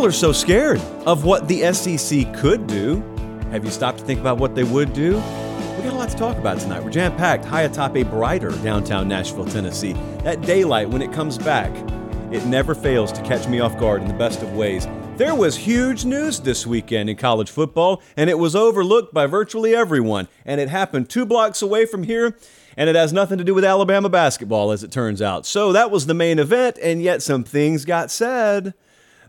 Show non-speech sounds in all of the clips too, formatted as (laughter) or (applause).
People are so scared of what the SEC could do. Have you stopped to think about what they would do? We got a lot to talk about tonight. We're jam packed high atop a brighter downtown Nashville, Tennessee. That daylight, when it comes back, it never fails to catch me off guard in the best of ways. There was huge news this weekend in college football, and it was overlooked by virtually everyone. And it happened two blocks away from here, and it has nothing to do with Alabama basketball, as it turns out. So that was the main event, and yet some things got said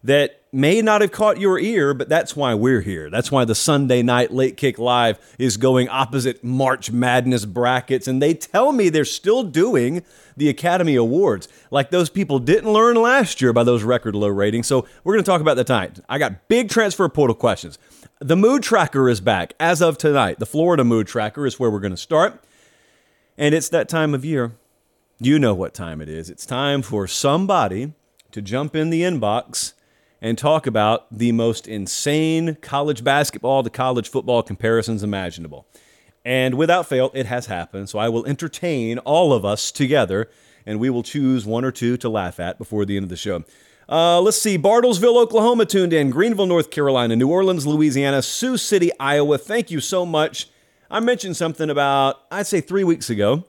that may not have caught your ear, but that's why we're here. That's why the Sunday night late kick live is going opposite March Madness brackets. And they tell me they're still doing the Academy Awards. Like those people didn't learn last year by those record low ratings. So we're going to talk about that tonight. I got big transfer portal questions. The mood tracker is back as of tonight. The Florida mood tracker is where we're going to start. And it's that time of year. You know what time it is. It's time for somebody to jump in the inbox and talk about the most insane college basketball to college football comparisons imaginable. And without fail, it has happened. So I will entertain all of us together, and we will choose one or two to laugh at before the end of the show. Uh, let's see. Bartlesville, Oklahoma tuned in. Greenville, North Carolina. New Orleans, Louisiana. Sioux City, Iowa. Thank you so much. I mentioned something about, I'd say, three weeks ago,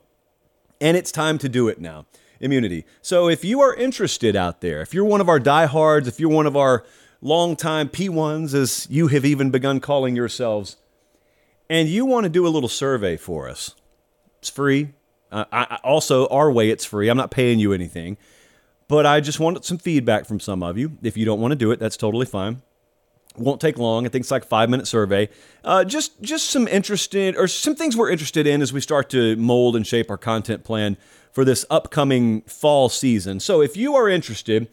and it's time to do it now immunity. So if you are interested out there, if you're one of our diehards, if you're one of our longtime P1s, as you have even begun calling yourselves, and you want to do a little survey for us, it's free. Uh, I, also, our way, it's free. I'm not paying you anything. But I just wanted some feedback from some of you. If you don't want to do it, that's totally fine. Won't take long. I think it's like five minute survey. Uh, just just some interested or some things we're interested in as we start to mold and shape our content plan for this upcoming fall season. So if you are interested,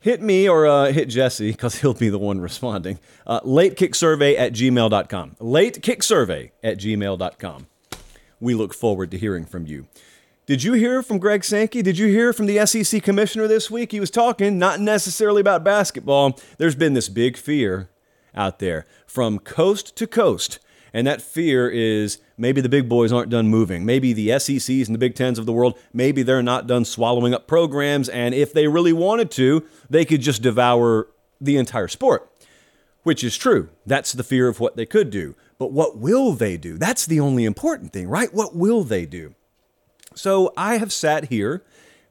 hit me or uh, hit Jesse because he'll be the one responding. Uh, latekicksurvey at gmail.com. Latekicksurvey at gmail.com. We look forward to hearing from you. Did you hear from Greg Sankey? Did you hear from the SEC commissioner this week? He was talking not necessarily about basketball. There's been this big fear out there from coast to coast and that fear is maybe the big boys aren't done moving. Maybe the SECs and the Big Tens of the world, maybe they're not done swallowing up programs. And if they really wanted to, they could just devour the entire sport, which is true. That's the fear of what they could do. But what will they do? That's the only important thing, right? What will they do? So I have sat here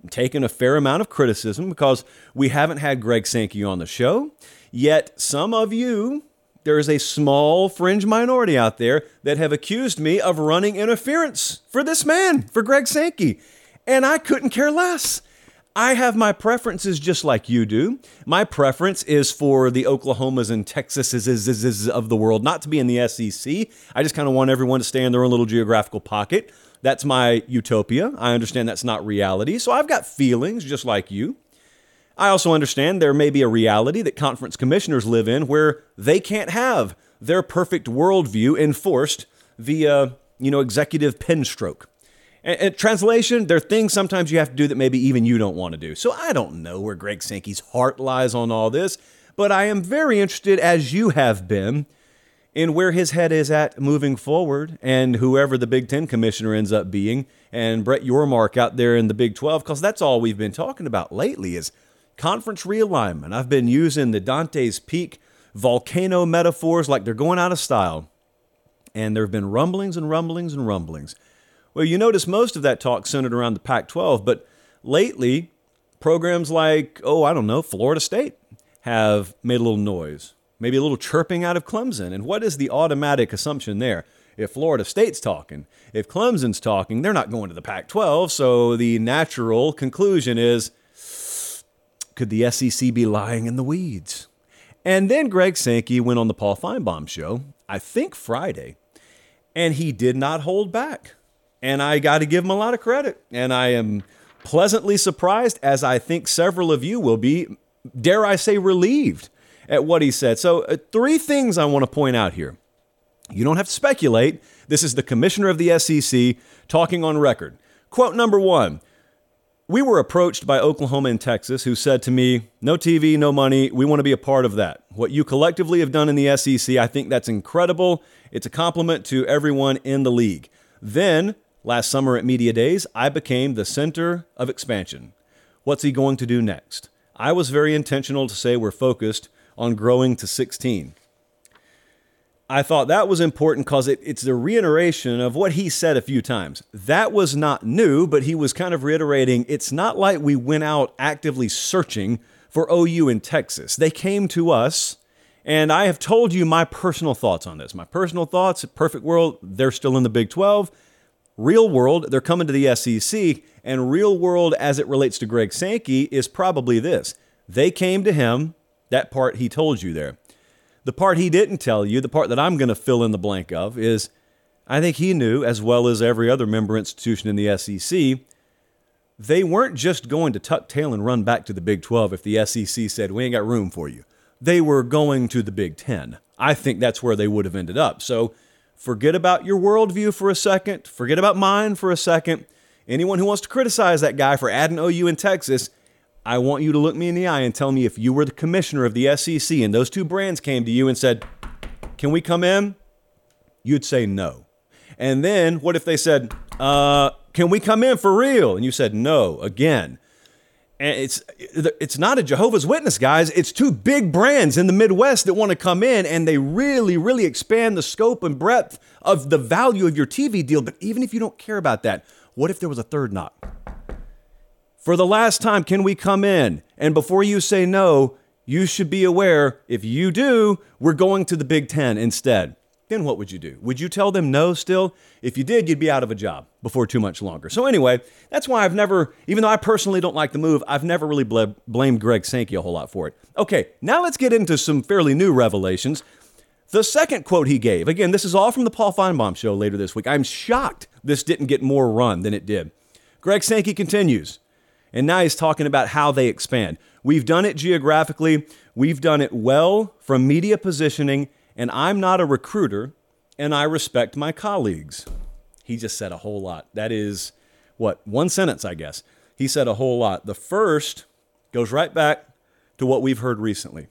and taken a fair amount of criticism because we haven't had Greg Sankey on the show. Yet some of you there is a small fringe minority out there that have accused me of running interference for this man, for Greg Sankey. And I couldn't care less. I have my preferences just like you do. My preference is for the Oklahomas and Texases of the world not to be in the SEC. I just kind of want everyone to stay in their own little geographical pocket. That's my utopia. I understand that's not reality. So I've got feelings just like you. I also understand there may be a reality that conference commissioners live in where they can't have their perfect worldview enforced via, you know, executive pen stroke. And, and, translation, there are things sometimes you have to do that maybe even you don't want to do. So I don't know where Greg Sankey's heart lies on all this, but I am very interested, as you have been, in where his head is at moving forward and whoever the Big Ten commissioner ends up being, and Brett Yormark out there in the Big 12, because that's all we've been talking about lately is – Conference realignment. I've been using the Dante's Peak volcano metaphors like they're going out of style. And there have been rumblings and rumblings and rumblings. Well, you notice most of that talk centered around the Pac 12, but lately, programs like, oh, I don't know, Florida State have made a little noise, maybe a little chirping out of Clemson. And what is the automatic assumption there? If Florida State's talking, if Clemson's talking, they're not going to the Pac 12. So the natural conclusion is could the SEC be lying in the weeds? And then Greg Sankey went on the Paul Finebaum show, I think Friday, and he did not hold back. And I got to give him a lot of credit. And I am pleasantly surprised, as I think several of you will be, dare I say, relieved at what he said. So, uh, three things I want to point out here. You don't have to speculate. This is the commissioner of the SEC talking on record. Quote number one we were approached by Oklahoma and Texas who said to me, No TV, no money. We want to be a part of that. What you collectively have done in the SEC, I think that's incredible. It's a compliment to everyone in the league. Then, last summer at Media Days, I became the center of expansion. What's he going to do next? I was very intentional to say we're focused on growing to 16. I thought that was important because it, it's the reiteration of what he said a few times. That was not new, but he was kind of reiterating it's not like we went out actively searching for OU in Texas. They came to us, and I have told you my personal thoughts on this. My personal thoughts, perfect world, they're still in the Big 12. Real world, they're coming to the SEC, and real world as it relates to Greg Sankey is probably this. They came to him, that part he told you there. The part he didn't tell you, the part that I'm going to fill in the blank of, is I think he knew, as well as every other member institution in the SEC, they weren't just going to tuck tail and run back to the Big 12 if the SEC said, we ain't got room for you. They were going to the Big 10. I think that's where they would have ended up. So forget about your worldview for a second, forget about mine for a second. Anyone who wants to criticize that guy for adding OU in Texas, I want you to look me in the eye and tell me if you were the commissioner of the SEC and those two brands came to you and said, Can we come in? You'd say no. And then what if they said, uh, Can we come in for real? And you said no again. And it's it's not a Jehovah's Witness, guys. It's two big brands in the Midwest that want to come in and they really, really expand the scope and breadth of the value of your TV deal. But even if you don't care about that, what if there was a third knock? For the last time, can we come in? And before you say no, you should be aware if you do, we're going to the Big Ten instead. Then what would you do? Would you tell them no still? If you did, you'd be out of a job before too much longer. So, anyway, that's why I've never, even though I personally don't like the move, I've never really ble- blamed Greg Sankey a whole lot for it. Okay, now let's get into some fairly new revelations. The second quote he gave, again, this is all from the Paul Finebaum show later this week. I'm shocked this didn't get more run than it did. Greg Sankey continues. And now he's talking about how they expand. We've done it geographically, we've done it well from media positioning, and I'm not a recruiter, and I respect my colleagues. He just said a whole lot. That is, what, one sentence, I guess. He said a whole lot. The first goes right back to what we've heard recently,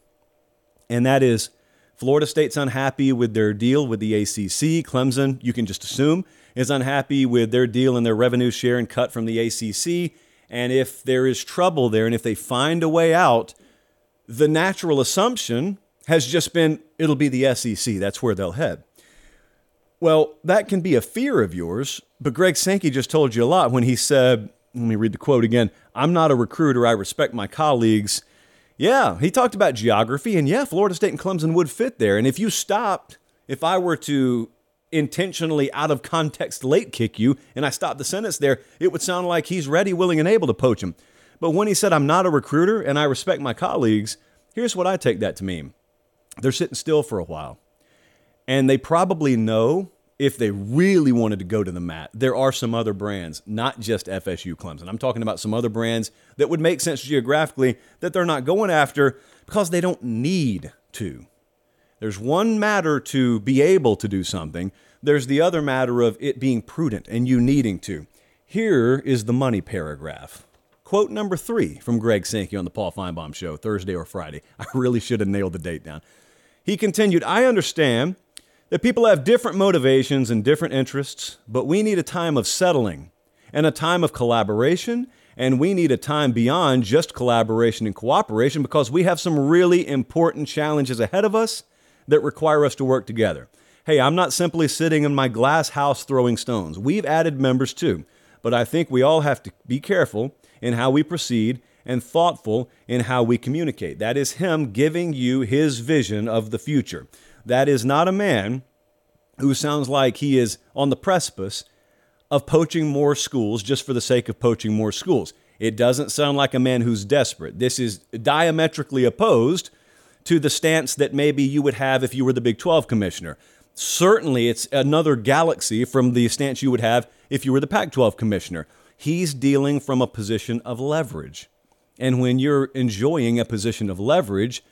and that is Florida State's unhappy with their deal with the ACC. Clemson, you can just assume, is unhappy with their deal and their revenue share and cut from the ACC. And if there is trouble there and if they find a way out, the natural assumption has just been it'll be the SEC. That's where they'll head. Well, that can be a fear of yours, but Greg Sankey just told you a lot when he said, let me read the quote again I'm not a recruiter. I respect my colleagues. Yeah, he talked about geography, and yeah, Florida State and Clemson would fit there. And if you stopped, if I were to intentionally out of context late kick you and I stopped the sentence there, it would sound like he's ready, willing, and able to poach him. But when he said, I'm not a recruiter and I respect my colleagues, here's what I take that to mean they're sitting still for a while. And they probably know if they really wanted to go to the mat, there are some other brands, not just FSU Clemson. I'm talking about some other brands that would make sense geographically that they're not going after because they don't need to. There's one matter to be able to do something, there's the other matter of it being prudent and you needing to. Here is the money paragraph. Quote number three from Greg Sankey on the Paul Finebaum show, Thursday or Friday. (laughs) I really should have nailed the date down. He continued, I understand that people have different motivations and different interests, but we need a time of settling and a time of collaboration, and we need a time beyond just collaboration and cooperation because we have some really important challenges ahead of us that require us to work together. Hey, I'm not simply sitting in my glass house throwing stones. We've added members too, but I think we all have to be careful in how we proceed and thoughtful in how we communicate. That is Him giving you His vision of the future. That is not a man who sounds like he is on the precipice of poaching more schools just for the sake of poaching more schools. It doesn't sound like a man who's desperate. This is diametrically opposed to the stance that maybe you would have if you were the Big 12 commissioner. Certainly, it's another galaxy from the stance you would have if you were the Pac 12 commissioner. He's dealing from a position of leverage. And when you're enjoying a position of leverage,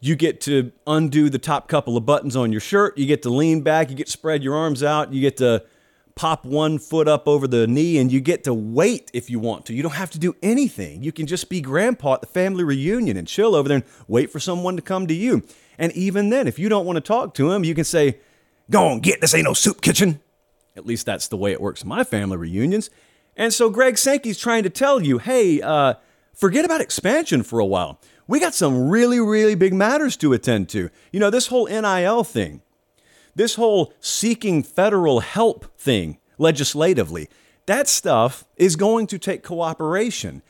you get to undo the top couple of buttons on your shirt. You get to lean back. You get to spread your arms out. You get to pop one foot up over the knee and you get to wait if you want to. You don't have to do anything. You can just be grandpa at the family reunion and chill over there and wait for someone to come to you. And even then, if you don't want to talk to him, you can say, Go on, get this ain't no soup kitchen. At least that's the way it works in my family reunions. And so Greg Sankey's trying to tell you, hey, uh, forget about expansion for a while. we got some really, really big matters to attend to. You know, this whole NIL thing, this whole seeking federal help thing legislatively, that stuff is going to take cooperation.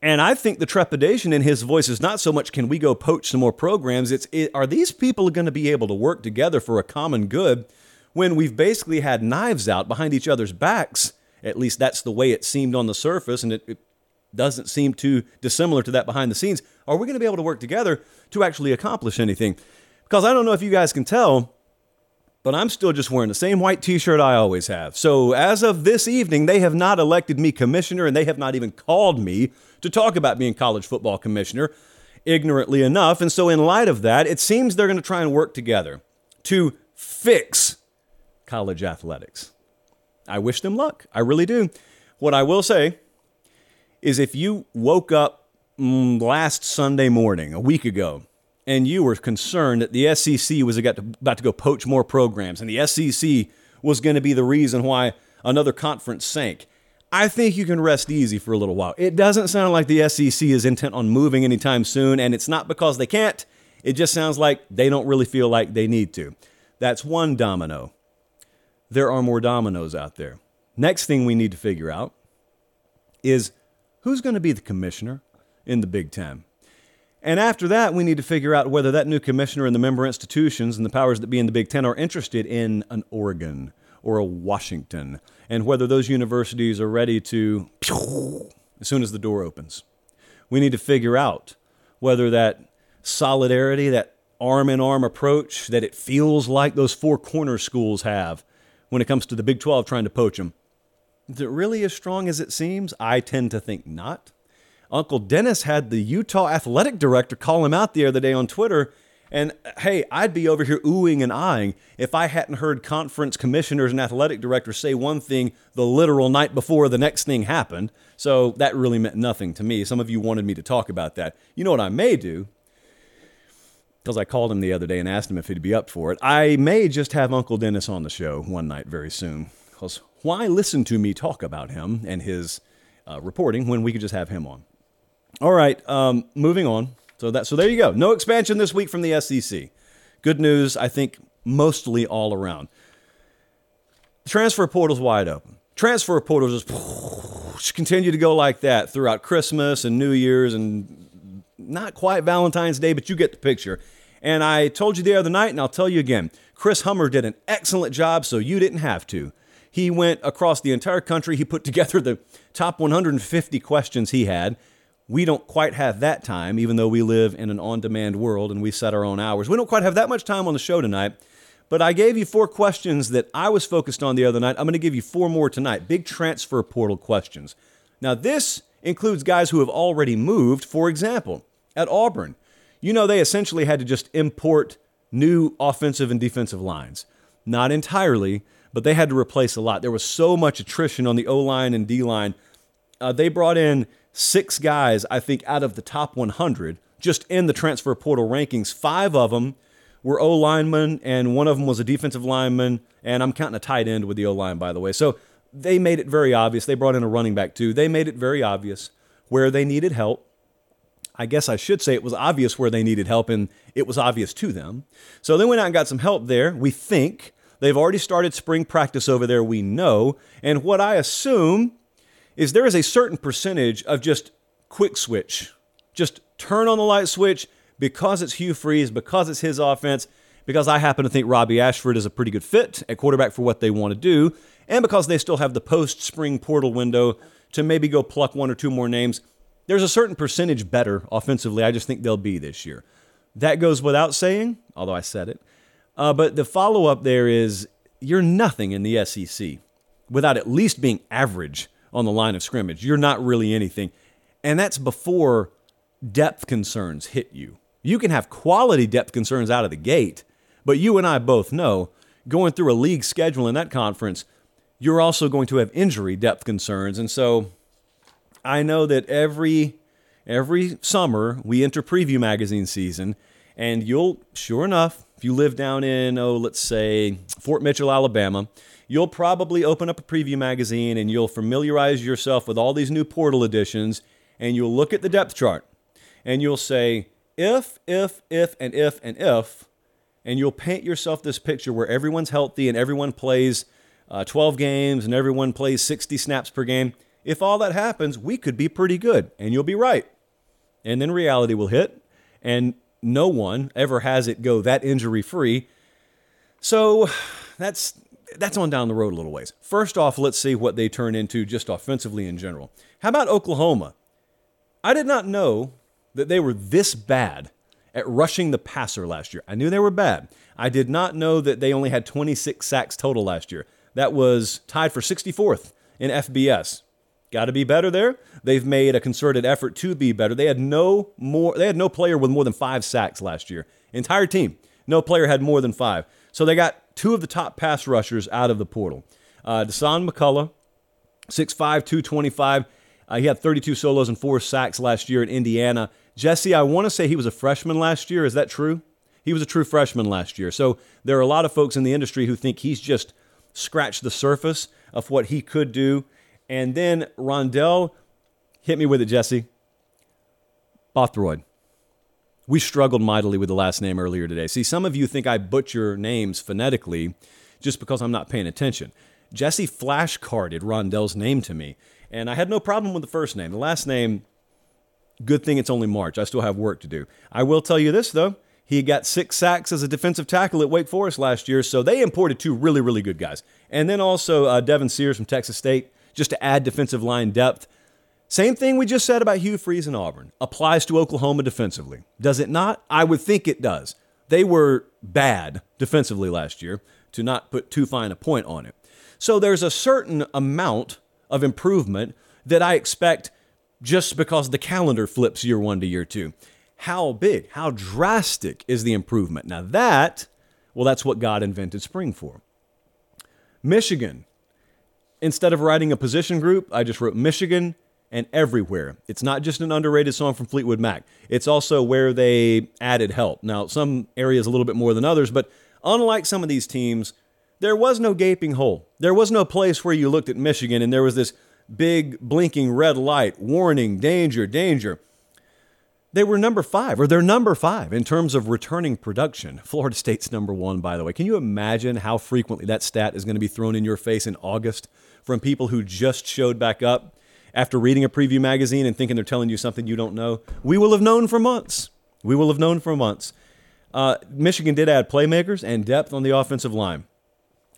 And I think the trepidation in his voice is not so much can we go poach some more programs, it's it, are these people going to be able to work together for a common good when we've basically had knives out behind each other's backs? At least that's the way it seemed on the surface, and it, it doesn't seem too dissimilar to that behind the scenes. Are we going to be able to work together to actually accomplish anything? Because I don't know if you guys can tell, but I'm still just wearing the same white t shirt I always have. So as of this evening, they have not elected me commissioner and they have not even called me to talk about being college football commissioner, ignorantly enough. And so, in light of that, it seems they're going to try and work together to fix college athletics. I wish them luck. I really do. What I will say is if you woke up mm, last Sunday morning, a week ago, and you were concerned that the SEC was about to go poach more programs and the SEC was going to be the reason why another conference sank, I think you can rest easy for a little while. It doesn't sound like the SEC is intent on moving anytime soon, and it's not because they can't. It just sounds like they don't really feel like they need to. That's one domino. There are more dominoes out there. Next thing we need to figure out is who's going to be the commissioner in the Big Ten? And after that, we need to figure out whether that new commissioner and the member institutions and the powers that be in the Big Ten are interested in an Oregon or a Washington, and whether those universities are ready to, as soon as the door opens. We need to figure out whether that solidarity, that arm in arm approach that it feels like those four corner schools have when it comes to the Big 12 trying to poach them, is it really as strong as it seems? I tend to think not. Uncle Dennis had the Utah athletic director call him out the other day on Twitter. And hey, I'd be over here oohing and eyeing if I hadn't heard conference commissioners and athletic directors say one thing the literal night before the next thing happened. So that really meant nothing to me. Some of you wanted me to talk about that. You know what I may do? Because I called him the other day and asked him if he'd be up for it. I may just have Uncle Dennis on the show one night very soon. Because why listen to me talk about him and his uh, reporting when we could just have him on? All right, um, moving on. So that so there you go. No expansion this week from the SEC. Good news, I think, mostly all around. Transfer portal's wide open. Transfer portals just continue to go like that throughout Christmas and New Year's and not quite Valentine's Day, but you get the picture. And I told you the other night, and I'll tell you again Chris Hummer did an excellent job, so you didn't have to. He went across the entire country. He put (laughs) together the top 150 questions he had. We don't quite have that time, even though we live in an on demand world and we set our own hours. We don't quite have that much time on the show tonight. But I gave you four questions that I was focused on the other night. I'm going to give you four more tonight. Big transfer portal questions. Now, this includes guys who have already moved. For example, at Auburn, you know, they essentially had to just import new offensive and defensive lines. Not entirely, but they had to replace a lot. There was so much attrition on the O line and D line. Uh, they brought in six guys, I think, out of the top 100 just in the transfer portal rankings. Five of them were O linemen, and one of them was a defensive lineman. And I'm counting a tight end with the O line, by the way. So they made it very obvious. They brought in a running back, too. They made it very obvious where they needed help. I guess I should say it was obvious where they needed help, and it was obvious to them. So they went out and got some help there, we think. They've already started spring practice over there, we know. And what I assume is there is a certain percentage of just quick switch, just turn on the light switch because it's Hugh Freeze, because it's his offense, because I happen to think Robbie Ashford is a pretty good fit at quarterback for what they want to do, and because they still have the post spring portal window to maybe go pluck one or two more names. There's a certain percentage better offensively, I just think they'll be this year. That goes without saying, although I said it. Uh, but the follow up there is you're nothing in the SEC without at least being average on the line of scrimmage. You're not really anything. And that's before depth concerns hit you. You can have quality depth concerns out of the gate, but you and I both know going through a league schedule in that conference, you're also going to have injury depth concerns. And so I know that every every summer we enter preview magazine season and you'll sure enough if you live down in, oh, let's say Fort Mitchell, Alabama, you'll probably open up a preview magazine and you'll familiarize yourself with all these new portal editions and you'll look at the depth chart and you'll say, if, if, if, and if, and if, and you'll paint yourself this picture where everyone's healthy and everyone plays uh, 12 games and everyone plays 60 snaps per game. If all that happens, we could be pretty good, and you'll be right. And then reality will hit, and no one ever has it go that injury free. So that's that's on down the road a little ways. First off, let's see what they turn into just offensively in general. How about Oklahoma? I did not know that they were this bad at rushing the passer last year. I knew they were bad. I did not know that they only had 26 sacks total last year. That was tied for 64th in FBS. Got to be better there. They've made a concerted effort to be better. They had no more they had no player with more than 5 sacks last year. Entire team. No player had more than 5. So they got two of the top pass rushers out of the portal. Uh, Dasan McCullough, 6'5, 225. Uh, he had 32 solos and four sacks last year in Indiana. Jesse, I want to say he was a freshman last year. Is that true? He was a true freshman last year. So there are a lot of folks in the industry who think he's just scratched the surface of what he could do. And then Rondell, hit me with it, Jesse. Bothroyd. We struggled mightily with the last name earlier today. See, some of you think I butcher names phonetically just because I'm not paying attention. Jesse flashcarded Rondell's name to me, and I had no problem with the first name. The last name, good thing it's only March. I still have work to do. I will tell you this, though. He got six sacks as a defensive tackle at Wake Forest last year, so they imported two really, really good guys. And then also uh, Devin Sears from Texas State, just to add defensive line depth. Same thing we just said about Hugh Freeze and Auburn applies to Oklahoma defensively. Does it not? I would think it does. They were bad defensively last year, to not put too fine a point on it. So there's a certain amount of improvement that I expect just because the calendar flips year one to year two. How big, how drastic is the improvement? Now, that, well, that's what God invented spring for. Michigan, instead of writing a position group, I just wrote Michigan and everywhere. It's not just an underrated song from Fleetwood Mac. It's also where they added help. Now, some areas a little bit more than others, but unlike some of these teams, there was no gaping hole. There was no place where you looked at Michigan and there was this big blinking red light, warning, danger, danger. They were number five, or they're number five in terms of returning production. (laughs) Florida State's number one, by the way. Can you imagine how frequently that stat is going to be thrown in your face in August from people who just showed back up? After reading a preview magazine and thinking they're telling you something you don't know. We will have known for months. We will have known for months. Uh, Michigan did add playmakers and depth on the offensive line.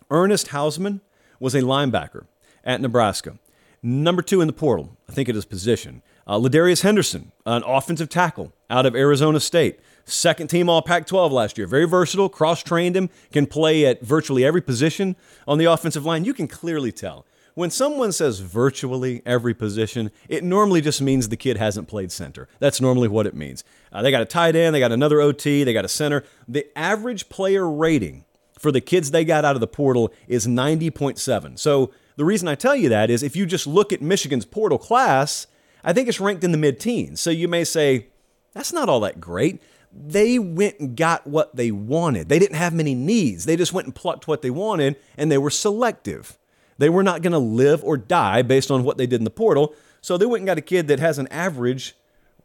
Ernest Hausmann was a linebacker at Nebraska. Number two in the portal, I think it is position. Uh, Ladarius Henderson, an offensive tackle out of Arizona State. Second team All Pac 12 last year. Very versatile, cross trained him, can play at virtually every position on the offensive line. You can clearly tell when someone says virtually every position, it normally just means the kid hasn't played center. That's normally what it means. Uh, they got a tight end, they got another OT, they got a center. The average player rating for the kids they got out of the portal is 90.7. So the reason I tell you that is if you just look at Michigan's portal class, I think it's ranked in the mid teens. So you may say, that's not all that great. They went and got what they wanted. They didn't have many needs. They just went and plucked what they wanted, and they were selective. They were not going to live or die based on what they did in the portal. So they went and got a kid that has an average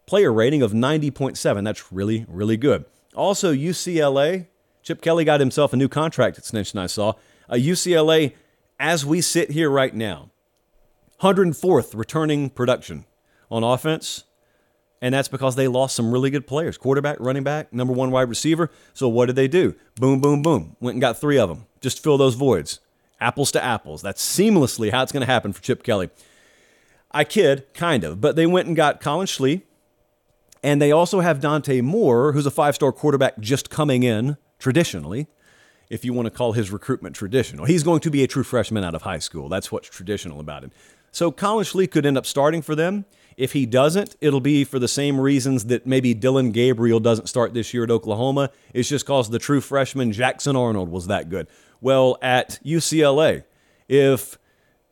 player rating of 90.7. That's really, really good. Also, UCLA, Chip Kelly got himself a new contract extension, I saw. Uh, UCLA, as we sit here right now, 104th returning production on offense. And that's because they lost some really good players quarterback, running back, number one wide receiver. So what did they do? Boom, boom, boom. Went and got three of them. Just fill those voids apples to apples. That's seamlessly how it's going to happen for Chip Kelly. I kid, kind of, but they went and got Collin Schlee, and they also have Dante Moore, who's a five star quarterback just coming in traditionally, if you want to call his recruitment traditional. He's going to be a true freshman out of high school. That's what's traditional about him. So Collin Schlee could end up starting for them. If he doesn't, it'll be for the same reasons that maybe Dillon Gabriel doesn't start this year at Oklahoma. It's just because the true freshman Jackson Arnold was that good. Well, at UCLA, if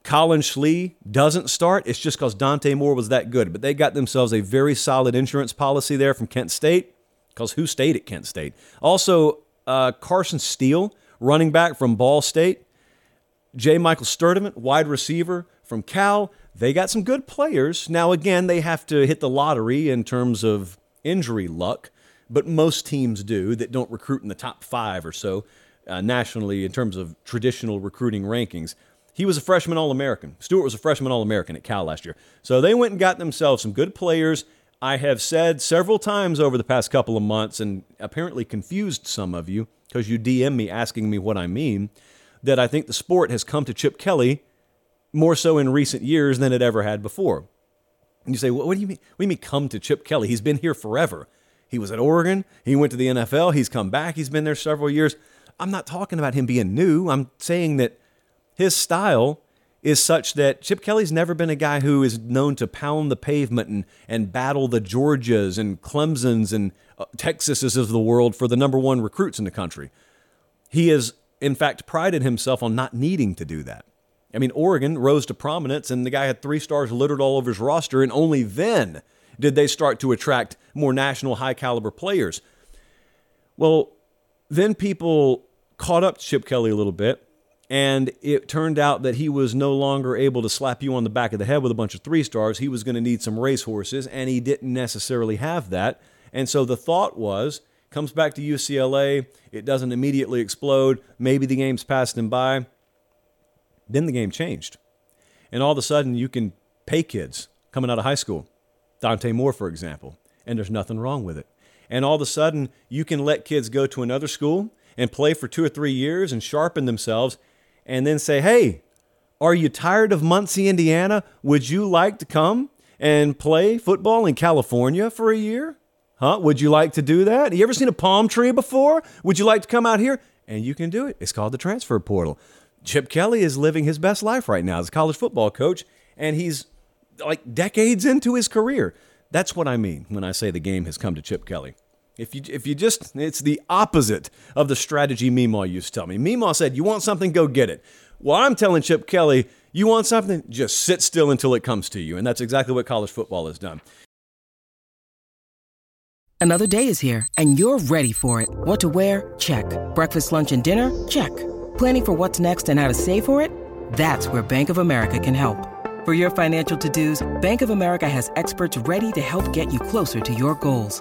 Collin Schlee doesn't start, it's just because Dante Moore was that good. But they got themselves a very solid insurance policy there from Kent State, because who stayed at Kent State? Also, uh, Carson Steele, running back from Ball State. J. Michael Sturdivant, wide receiver from Cal. They got some good players. Now, again, they have to hit the lottery in terms of injury luck. but most teams do that don't recruit in the top five or so uh, nationally in terms of traditional recruiting rankings. He was a freshman All American. Stewart was a freshman All American at Cal last year. So they went and got themselves some good players. I have said several times over the past couple of months, and apparently confused some of you because you DM me asking me what I mean, that I think the sport has come to Chip Kelly more so in recent years than it ever had before. And you say, well, what do you mean? What do you mean come to Chip Kelly? He's been here forever. He was at Oregon. He went to the NFL. He's come back. He's been there several years. I'm not talking about him being new. I'm saying that his style is such that Chip Kelly's never been a guy who is known to pound the pavement and, and battle the Georgias and Clemsons and uh, Texases of the world for the number one recruits in the country. He has, in fact, prided himself on not needing to do that. I mean, Oregon rose to prominence, and the guy had three stars littered all over his roster, and only then did they start to attract more national high caliber players. Well, then people caught up to Chip Kelly a little bit, and it turned out that he was no longer able to slap you on the back of the head with a bunch of three stars. He was going to need some racehorses, and he didn't necessarily have that. And so the thought was comes back to UCLA, it doesn't immediately explode. Maybe the game's passed him by. Then the game changed. And all of a sudden, you can pay kids coming out of high school, Dante Moore, for example, and there's nothing wrong with it. And all of a sudden, you can let kids go to another school and play for two or three years and sharpen themselves and then say, hey, are you tired of Muncie, Indiana? Would you like to come and play football in California for a year? Huh? Would you like to do that? You ever seen a palm tree before? Would you like to come out here? And you can do it. It's called the transfer portal. Chip Kelly is living his best life right now as a college football coach, and he's like decades into his career. That's what I mean when I say the game has come to Chip Kelly. If you if you just it's the opposite of the strategy Meemaw used to tell me. Meemaw said, "You want something, go get it." Well, I'm telling Chip Kelly, "You want something, just sit still until it comes to you," and that's exactly what college football has done. Another day is here, and you're ready for it. What to wear? Check. Breakfast, lunch, and dinner? Check. Planning for what's next and how to save for it? That's where Bank of America can help. For your financial to-dos, Bank of America has experts ready to help get you closer to your goals.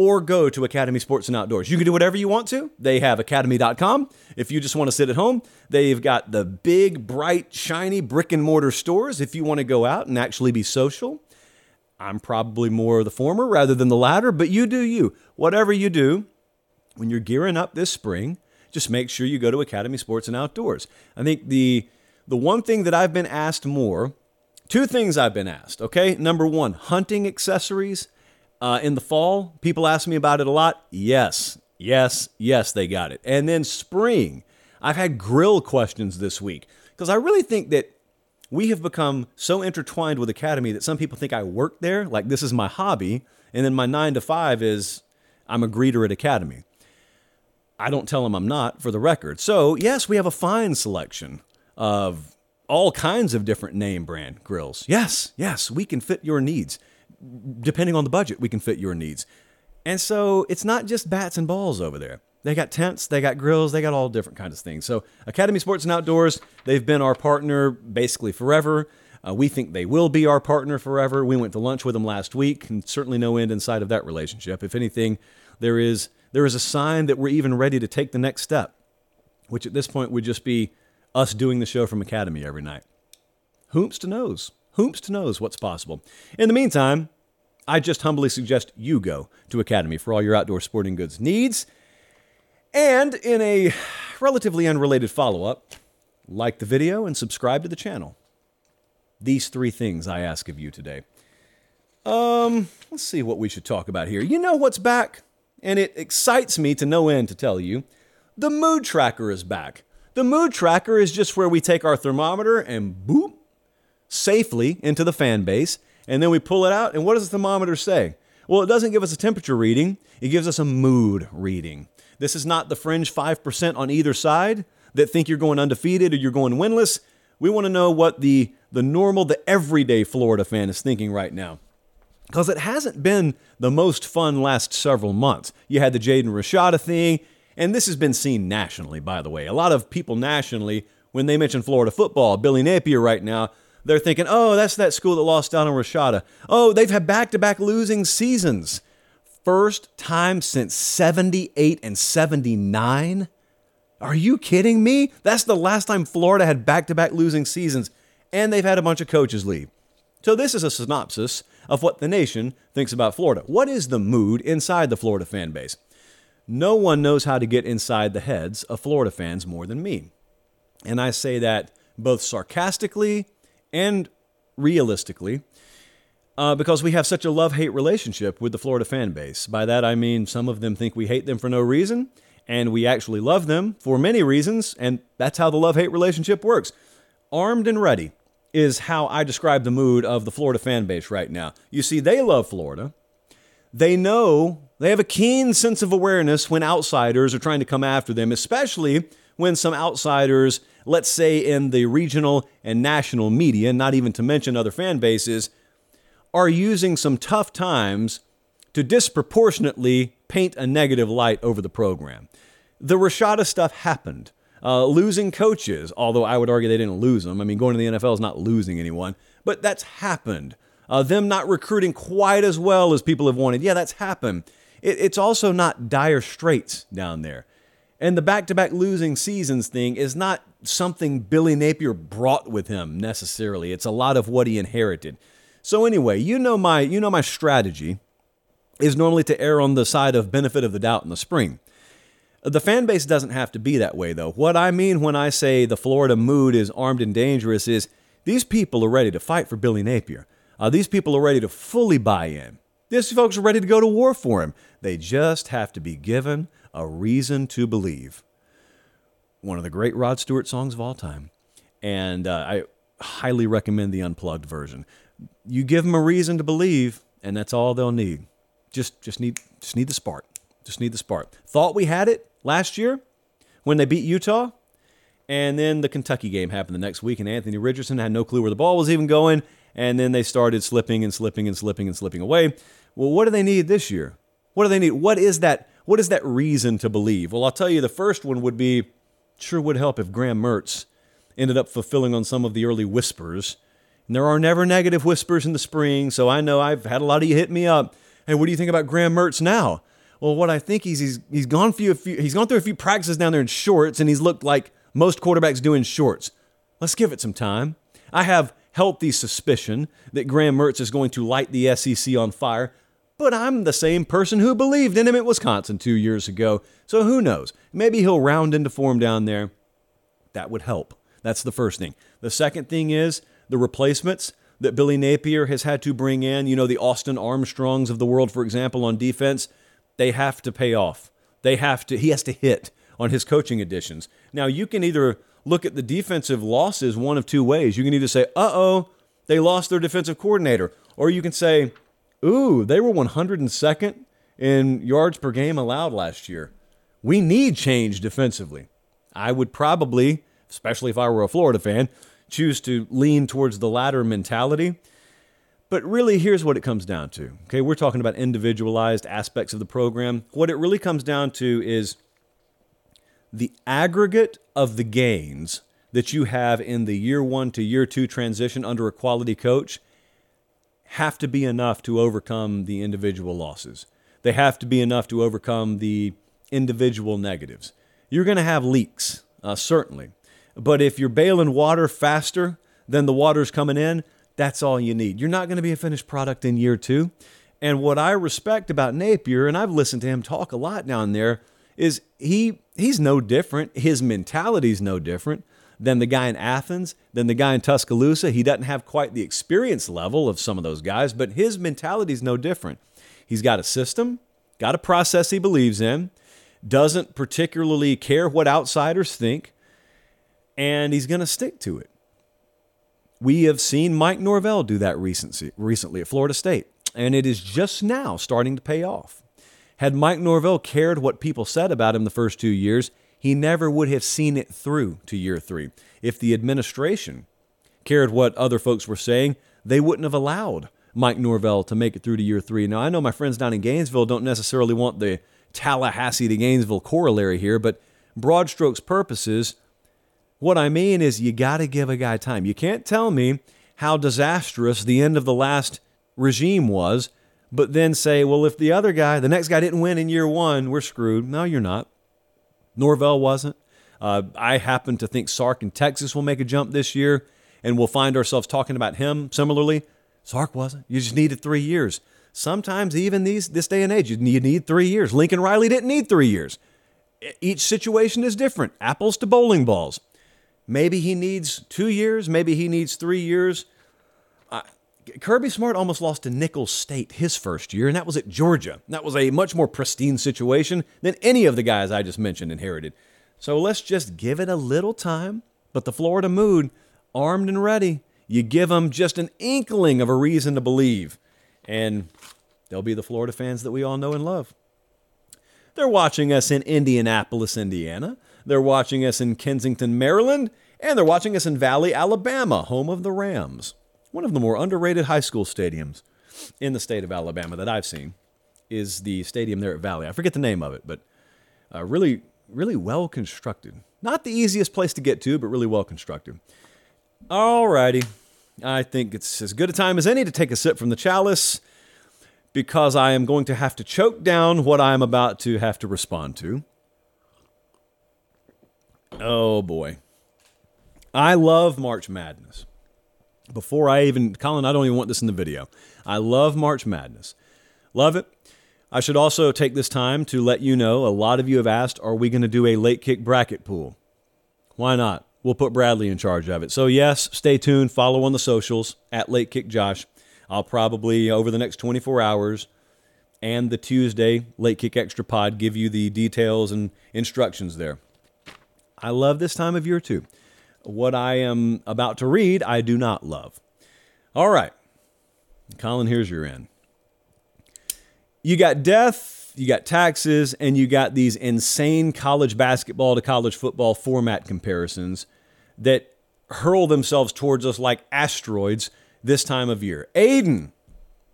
or go to Academy Sports and Outdoors. You can do whatever you want to. They have academy.com. If you just want to sit at home, they've got the big, bright, shiny brick and mortar stores if you want to go out and actually be social. I'm probably more of the former rather than the latter, but you do you. Whatever you do, when you're gearing up this spring, just make sure you go to Academy Sports and Outdoors. I think the the one thing that I've been asked more, two things I've been asked, okay? Number 1, hunting accessories uh, in the fall, people ask me about it a lot. Yes, yes, yes, they got it. And then spring, I've had grill questions this week because I really think that we have become so intertwined with Academy that some people think I work there, like this is my hobby, and then my nine to five is I'm a greeter at Academy. I don't tell them I'm not, for the record. So, yes, we have a fine selection of all kinds of different name brand grills. Yes, yes, we can fit your needs depending on the budget, we can fit your needs. And so it's not just bats and balls over there. They got tents, they got grills, they got all different kinds of things. So Academy Sports and Outdoors, they've been our partner basically forever. Uh, we think they will be our partner forever. We went to lunch with them last week, and certainly no end in sight of that relationship. If anything, there is there is a sign that we're even ready to take the next step, which at this point would just be us doing the show from Academy every night. Whomst to knows? Whomst knows what's possible? In the meantime, I just humbly suggest you go to Academy for all your outdoor sporting goods needs. And in a relatively unrelated follow up, like the video and subscribe to the channel. These three things I ask of you today. Um, let's see what we should talk about here. You know what's back? And it excites me to no end to tell you. The mood tracker is back. The mood tracker is just where we take our thermometer and boop, safely into the fan base and then we pull it out, and what does the thermometer say? Well, it doesn't give us a temperature reading, it gives us a mood reading. This is not the fringe 5% on either side that think you're going undefeated or you're going winless. We want to know what the, the normal, the everyday Florida fan is thinking right now. because it hasn't been the most fun last several months. You had the Jaden Rashada thing, and this has been seen nationally, by the way. A lot of people nationally, when they mention Florida football, Billy Napier right now, they're thinking, oh, that's that school that lost Donald on Rashada. Oh, they've had back to back losing seasons. First time since 78 and 79? Are you kidding me? That's the last time Florida had back to back losing seasons, and they've had a bunch of coaches leave. So, this is a synopsis of what the nation thinks about Florida. What is the mood inside the Florida fan base? No one knows how to get inside the heads of Florida fans more than me. And I say that both sarcastically and realistically uh, because we have such a love hate relationship with the Florida fan base. By that I mean some of them think we hate them for no reason, and we actually love them for many reasons, and that's how the love hate relationship works. Armed and ready is how I describe the mood of the Florida fan base right now. You see, they love Florida. They know, they have a keen sense of awareness when outsiders are trying to come after them, especially when some outsiders, let's say in the regional and national media, not even to mention other fan bases, are using some tough times to disproportionately paint a negative light over the program. The Rashada stuff happened. Uh, losing coaches, although I would argue they didn't lose them. I mean, going to the NFL is not losing anyone, but that's happened. Uh, them not recruiting quite as well as people have wanted. Yeah, that's happened. It, it's also not dire straits down there. And the back to back losing seasons thing is not something Billy Napier brought with him necessarily. It's a lot of what he inherited. So anyway, you know my you know my strategy is normally to err on the side of benefit of the doubt in the spring. The fan base doesn't have to be that way though. What I mean when I say the Florida mood is armed and dangerous is these people are ready to fight for Billy Napier. Uh, these people are ready to fully buy in. These folks are ready to go to war for him. They just have to be given a reason to believe. One of the great Rod Stewart songs of all time. And uh, I highly recommend the unplugged version you give them a reason to believe, and that's all they'll need. Just just need just need the spark. Just need the spark. Thought we had it last year when they beat Utah, and then the Kentucky game happened the next week, and Anthony Richardson had no clue where the ball was even going, and then they started slipping and slipping and slipping and slipping away. Well, what do they need this year? What do they need? What is that? What is that reason to believe? Well, I'll tell you. The first one would be sure would help if Graham Mertz ended up fulfilling on some of the early whispers and there are never negative whispers in the spring, so I know I've had a lot of you hit me up. Hey, what do you think about Graham Mertz now? Well, what I think is he's he's gone through a few he's gone through a few practices down there in shorts, and he's looked like most quarterbacks do in shorts. Let's give it some time. I have healthy suspicion that Graham Mertz is going to light the SEC on fire, but I'm the same person who believed in him at Wisconsin two years ago. So who knows? Maybe he'll round into form down there. That would help. That's the first thing. The second thing is the replacements that Billy Napier has had to bring in, you know, the Austin Armstrongs of the world, for example, on defense, they have to pay off. They have to, he has to hit on his coaching additions. Now, you can either look at the defensive losses one of two ways. You can either say, uh oh, they lost their defensive coordinator, or you can say, ooh, they were 102nd in yards per game allowed last year. We need change defensively. I would probably, especially if I were a Florida fan, choose to lean towards the latter mentality. But really, here's what it comes down to. Okay, we're talking about individualized aspects of the program. What it really comes down to is the aggregate of the gains that you have in the year one to year two transition under a quality coach have to be enough to overcome the individual losses. They have to be enough to overcome the individual negatives. You're going to have leaks, uh, certainly. But if you're bailing water faster than the water's coming in, that's all you need. You're not going to be a finished product in year two. And what I respect about Napier, and I've listened to him talk a lot down there, is he he's no different. His mentality's no different than the guy in Athens, than the guy in Tuscaloosa. He doesn't have quite the experience level of some of those guys, but his mentality is no different. He's got a system, got a process he believes in, doesn't particularly care what outsiders think, and he's going to stick to it. We have seen Mike Norvell do that recently, recently at Florida State, and it is just now starting to pay off. Had Mike Norvell cared what people said about him the first two years, he never would have seen it through to year three. If the administration cared what other folks were saying, they wouldn't have allowed Mike Norvell to make it through to year three. Now, I know my friends down in Gainesville don't necessarily want the Tallahassee to Gainesville corollary here, but broad strokes purposes, what I mean is you got to give a guy time. You can't tell me how disastrous the end of the last regime was, but then say, well, if the other guy, the next guy didn't win in year one, we're screwed. No, you're not. Norvell wasn't. Uh, I happen to think Sark in Texas will make a jump this year, and we'll find ourselves talking about him similarly. Sark wasn't. You just needed three years. Sometimes, even these this day and age, you need, you need three years. Lincoln Riley didn't need three years. Each situation is different. Apples to bowling balls. Maybe he needs two years. Maybe he needs three years. Kirby Smart almost lost to Nicholls State his first year, and that was at Georgia. That was a much more pristine situation than any of the guys I just mentioned inherited. So let's just give it a little time. But the Florida mood, armed and ready, you give them just an inkling of a reason to believe, and they'll be the Florida fans that we all know and love. They're watching us in Indianapolis, Indiana. They're watching us in Kensington, Maryland. And they're watching us in Valley, Alabama, home of the Rams. One of the more underrated high school stadiums in the state of Alabama that I've seen is the stadium there at Valley. I forget the name of it, but uh, really, really well constructed. Not the easiest place to get to, but really well constructed. All righty. I think it's as good a time as any to take a sip from the chalice because I am going to have to choke down what I am about to have to respond to. Oh boy. I love March Madness. Before I even, Colin, I don't even want this in the video. I love March Madness. Love it. I should also take this time to let you know a lot of you have asked, are we going to do a late kick bracket pool? Why not? We'll put Bradley in charge of it. So, yes, stay tuned. Follow on the socials at Late Kick Josh. I'll probably, over the next 24 hours and the Tuesday Late Kick Extra Pod, give you the details and instructions there. I love this time of year too. What I am about to read, I do not love. All right. Colin, here's your end. You got death, you got taxes, and you got these insane college basketball to college football format comparisons that hurl themselves towards us like asteroids this time of year. Aiden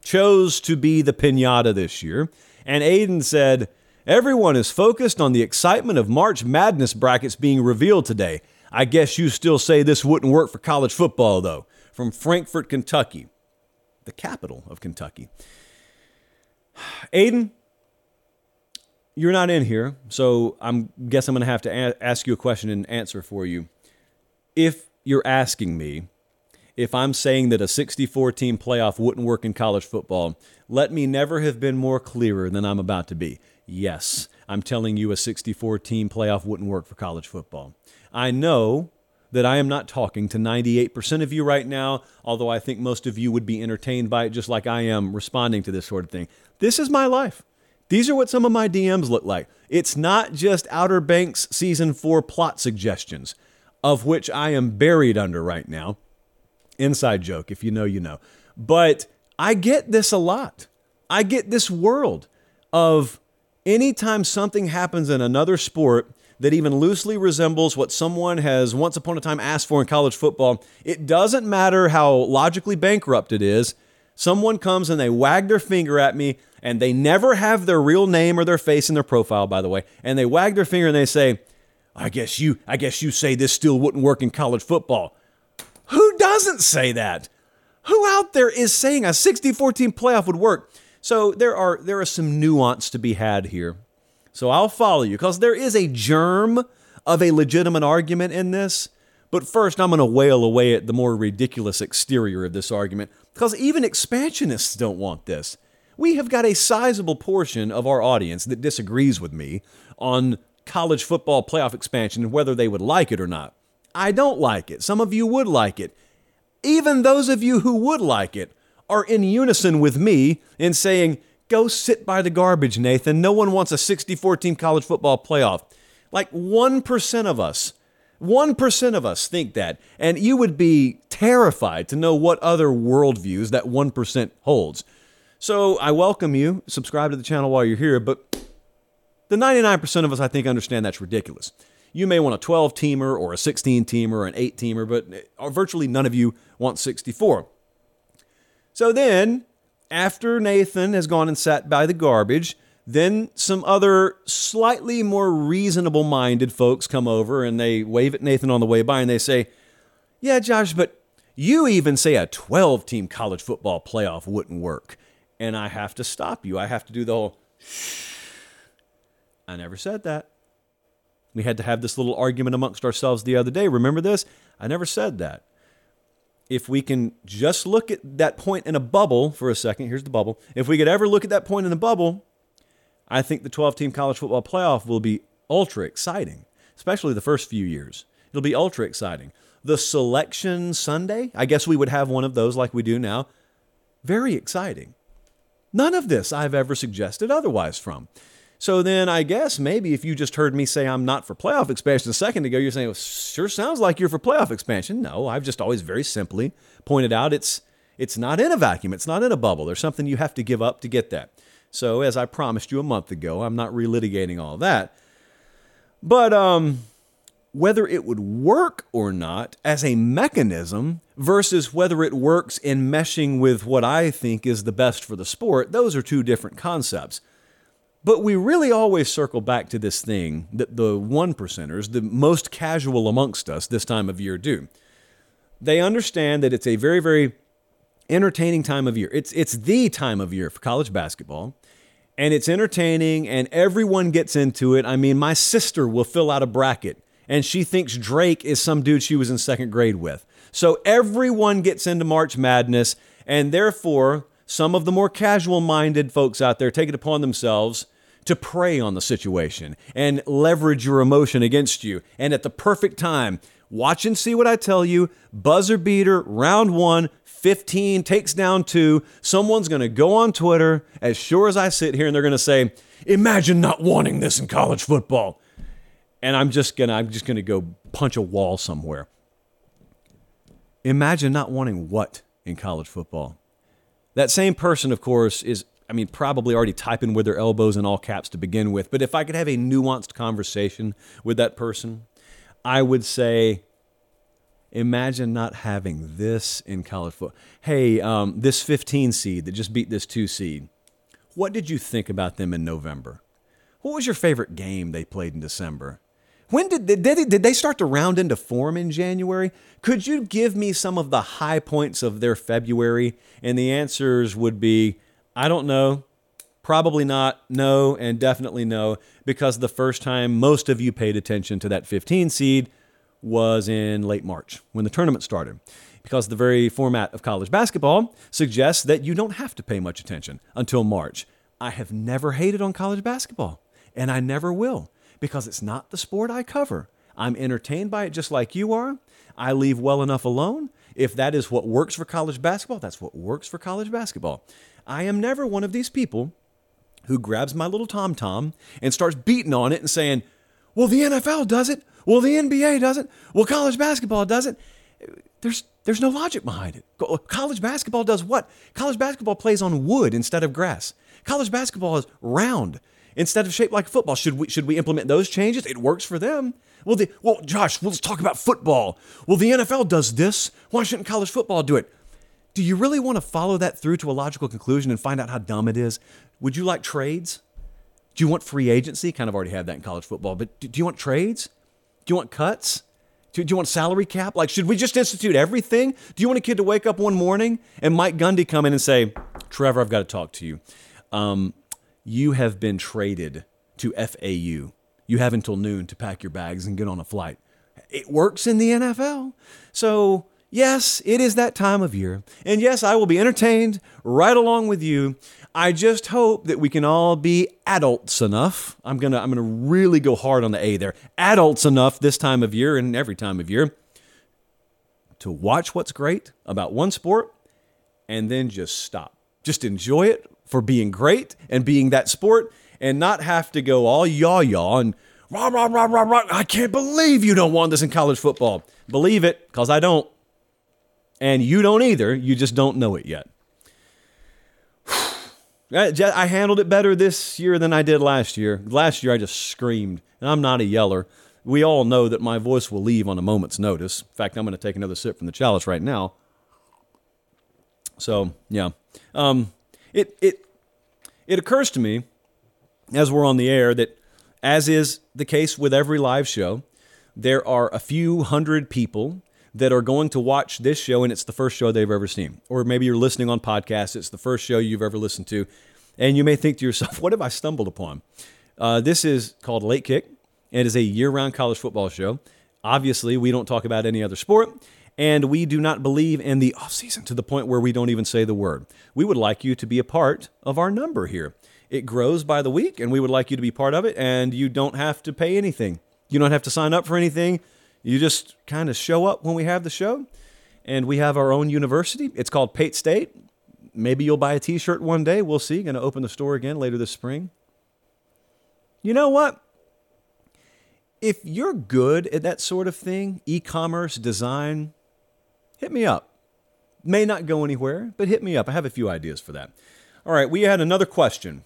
chose to be the pinata this year, and Aiden said, Everyone is focused on the excitement of March Madness brackets being revealed today. I guess you still say this wouldn't work for college football, though. From Frankfort, Kentucky, the capital of Kentucky. Aiden, you're not in here, so I'm guess I'm going to have to a- ask you a question and answer for you. If you're asking me if I'm saying that a 64 team playoff wouldn't work in college football, let me never have been more clearer than I'm about to be. Yes, I'm telling you a 64 team playoff wouldn't work for college football. I know that I am not talking to 98% of you right now, although I think most of you would be entertained by it just like I am responding to this sort of thing. This is my life. These are what some of my DMs look like. It's not just Outer Banks season four plot suggestions, of which I am buried under right now. Inside joke, if you know, you know. But I get this a lot. I get this world of anytime something happens in another sport that even loosely resembles what someone has once upon a time asked for in college football, it doesn't matter how logically bankrupt it is. Someone comes and they wag their finger at me, and they never have their real name or their face in their profile, by the way, and they wag their finger and they say, I guess you I guess you say this still wouldn't work in college football. Who doesn't say that? Who out there is saying a 60-14 playoff would work? So there are there are some nuance to be had here. So I'll follow you because there is a germ of a legitimate argument in this. But first, I'm going to wail away at the more ridiculous exterior of this argument because even expansionists don't want this. We have got a sizable portion of our audience that disagrees with me on college football playoff expansion and whether they would like it or not. I don't like it. Some of you would like it. Even those of you who would like it are in unison with me in saying, go sit by the garbage, Nathan. No one wants a 64 team college football playoff. Like 1% of us, 1% of us think that. And you would be terrified to know what other worldviews that 1% holds. So I welcome you. Subscribe to the channel while you're here. But the 99% of us, I think, understand that's ridiculous. You may want a 12 teamer or a 16 teamer or an 8 teamer, but uh, virtually none of you want 64. So then after Nathan has gone and sat by the garbage, then some other slightly more reasonable minded folks come over and they wave at Nathan on the way by and they say, Yeah, Josh, but you even say a 12 team college football playoff wouldn't work. And I have to stop you. I have to do the whole, I never said that. We had to have this little argument amongst ourselves the other day. Remember this? I never said that. If we can just look at that point in a bubble for a second, here's the bubble. If we could ever look at that point in the bubble, I think the 12 team college football playoff will be ultra exciting, especially the first few years. It'll be ultra exciting. The selection Sunday, I guess we would have one of those like we do now. Very exciting. None of this I've ever suggested otherwise from. So then I guess maybe if you just heard me say I'm not for playoff expansion a second ago, you're saying, well, sure sounds like you're for playoff expansion. No, I've just always very simply pointed out it's it's not in a vacuum, it's not in a bubble. There's something you have to give up to get that. So as I promised you a month ago, I'm not relitigating all that. But um whether it would work or not as a mechanism versus whether it works in meshing with what I think is the best for the sport, those are two different concepts. But we really always circle back to this thing that the one percenters, the most casual amongst us this time of year, do. They understand that it's a very, very entertaining time of year. It's, it's the time of year for college basketball and it's entertaining and everyone gets into it. I mean, my sister will fill out a bracket and she thinks Drake is some dude she was in second grade with. So everyone gets into March Madness, and therefore, some of the more casual minded folks out there take it upon themselves to prey on the situation and leverage your emotion against you. And at the perfect time, watch and see what I tell you. Buzzer beater, round one, 15 takes down two. Someone's going to go on Twitter, as sure as I sit here, and they're going to say, Imagine not wanting this in college football and I'm just gonna I'm just gonna go punch a wall somewhere. Imagine not wanting what in college football. That same person, of course, is I mean probably already typing with their elbows in all caps to begin with. But if I could have a nuanced conversation with that person, I would say, imagine not having this in college football. Hey, um, this 15 seed that just beat this two seed. What did you think about them in November? What was your favorite game they played in December? When did, did, they, did they start to round into form in January? Could you give me some of the high points of their February? And the answers would be I don't know, probably not, no, and definitely no, because the first time most of you paid attention to that 15 seed was in late March when the tournament started. Because the very format of college basketball suggests that you don't have to pay much attention until March. I have never hated on college basketball, and I never will because it's not the sport I cover. I'm entertained by it just like you are. I leave well enough alone. If that is what works for college basketball, that's what works for college basketball. I am never one of these people who grabs my little tom tom and starts beating on it and saying, well, the NFL does it. Well, the NBA does it. Well, college basketball does it. There's, there's no logic behind it. College basketball does what? College basketball plays on wood instead of grass. College basketball is round instead of shaped like football. Should we should we implement those changes? It works for them. Well, the, well, Josh, let's talk about football. Well, the NFL does this. Why shouldn't college football do it? Do you really want to follow that through to a logical conclusion and find out how dumb it is? Would you like trades? Do you want free agency? Kind of already had that in college football, but do you want trades? Do you want cuts? Do you want salary cap? Like, should we just institute everything? Do you want a kid to wake up one morning and Mike Gundy come in and say, Trevor, I've got to talk to you. Um, you have been traded to FAU. You have until noon to pack your bags and get on a flight. It works in the NFL. So, yes, it is that time of year. And yes, I will be entertained right along with you. I just hope that we can all be adults enough. I'm going to I'm going to really go hard on the A there. Adults enough this time of year and every time of year to watch what's great about one sport and then just stop. Just enjoy it for being great and being that sport and not have to go all yaw yaw and rah, rah, rah, rah, rah. I can't believe you don't want this in college football. Believe it, because I don't. And you don't either. You just don't know it yet. (sighs) I handled it better this year than I did last year. Last year, I just screamed, and I'm not a yeller. We all know that my voice will leave on a moment's notice. In fact, I'm going to take another sip from the chalice right now. So, yeah. Um, It it it occurs to me as we're on the air that as is the case with every live show, there are a few hundred people that are going to watch this show and it's the first show they've ever seen. Or maybe you're listening on podcast, it's the first show you've ever listened to. And you may think to yourself, (laughs) what have I stumbled upon? Uh, this is called Late Kick. and It is a year round college football show. Obviously, we don't talk about any other sport, and we do not believe in the offseason to the point where we don't even say the word. We would like you to be a part of our number here. It grows by the week, and we would like you to be part of it, and you don't have to pay anything. You don't have to sign up for anything. You just kind of show up when we have the show. And we have our own university. It's called Pate State. Maybe you'll buy a t shirt one day. We'll see. Going to open the store again later this spring. You know what? If you're good at that sort of thing, e commerce, design, hit me up. May not go anywhere, but hit me up. I have a few ideas for that. All right, we had another question,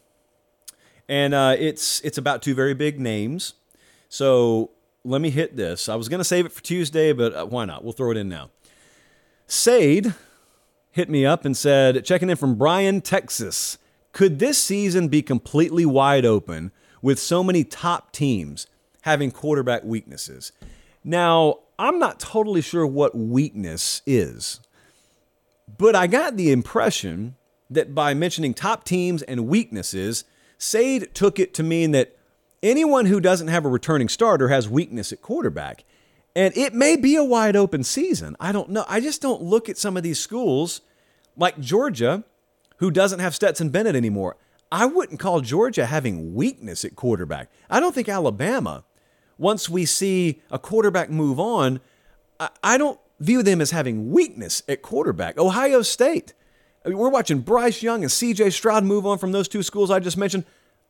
and uh, it's it's about two very big names. So let me hit this. I was going to save it for Tuesday, but uh, why not? We'll throw it in now. Sade hit me up and said, checking in from Bryan, Texas. Could this season be completely wide open with so many top teams having quarterback weaknesses? Now, I'm not totally sure what weakness is, but I got the impression that by mentioning top teams and weaknesses, Sade took it to mean that anyone who doesn't have a returning starter has weakness at quarterback. And it may be a wide open season. I don't know. I just don't look at some of these schools like Georgia, who doesn't have Stetson Bennett anymore. I wouldn't call Georgia having weakness at quarterback. I don't think Alabama, once we see a quarterback move on, I don't view them as having weakness at quarterback. Ohio State, I mean, we're watching Bryce Young and CJ Stroud move on from those two schools I just mentioned.